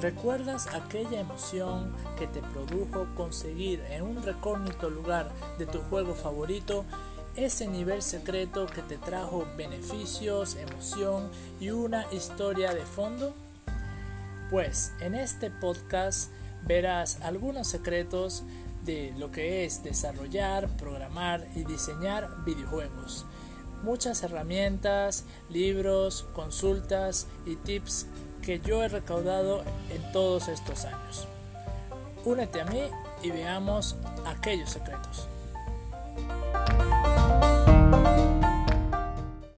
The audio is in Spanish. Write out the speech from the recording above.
¿Recuerdas aquella emoción que te produjo conseguir en un recógnito lugar de tu juego favorito ese nivel secreto que te trajo beneficios, emoción y una historia de fondo? Pues en este podcast verás algunos secretos de lo que es desarrollar, programar y diseñar videojuegos. Muchas herramientas, libros, consultas y tips que yo he recaudado en todos estos años. Únete a mí y veamos aquellos secretos.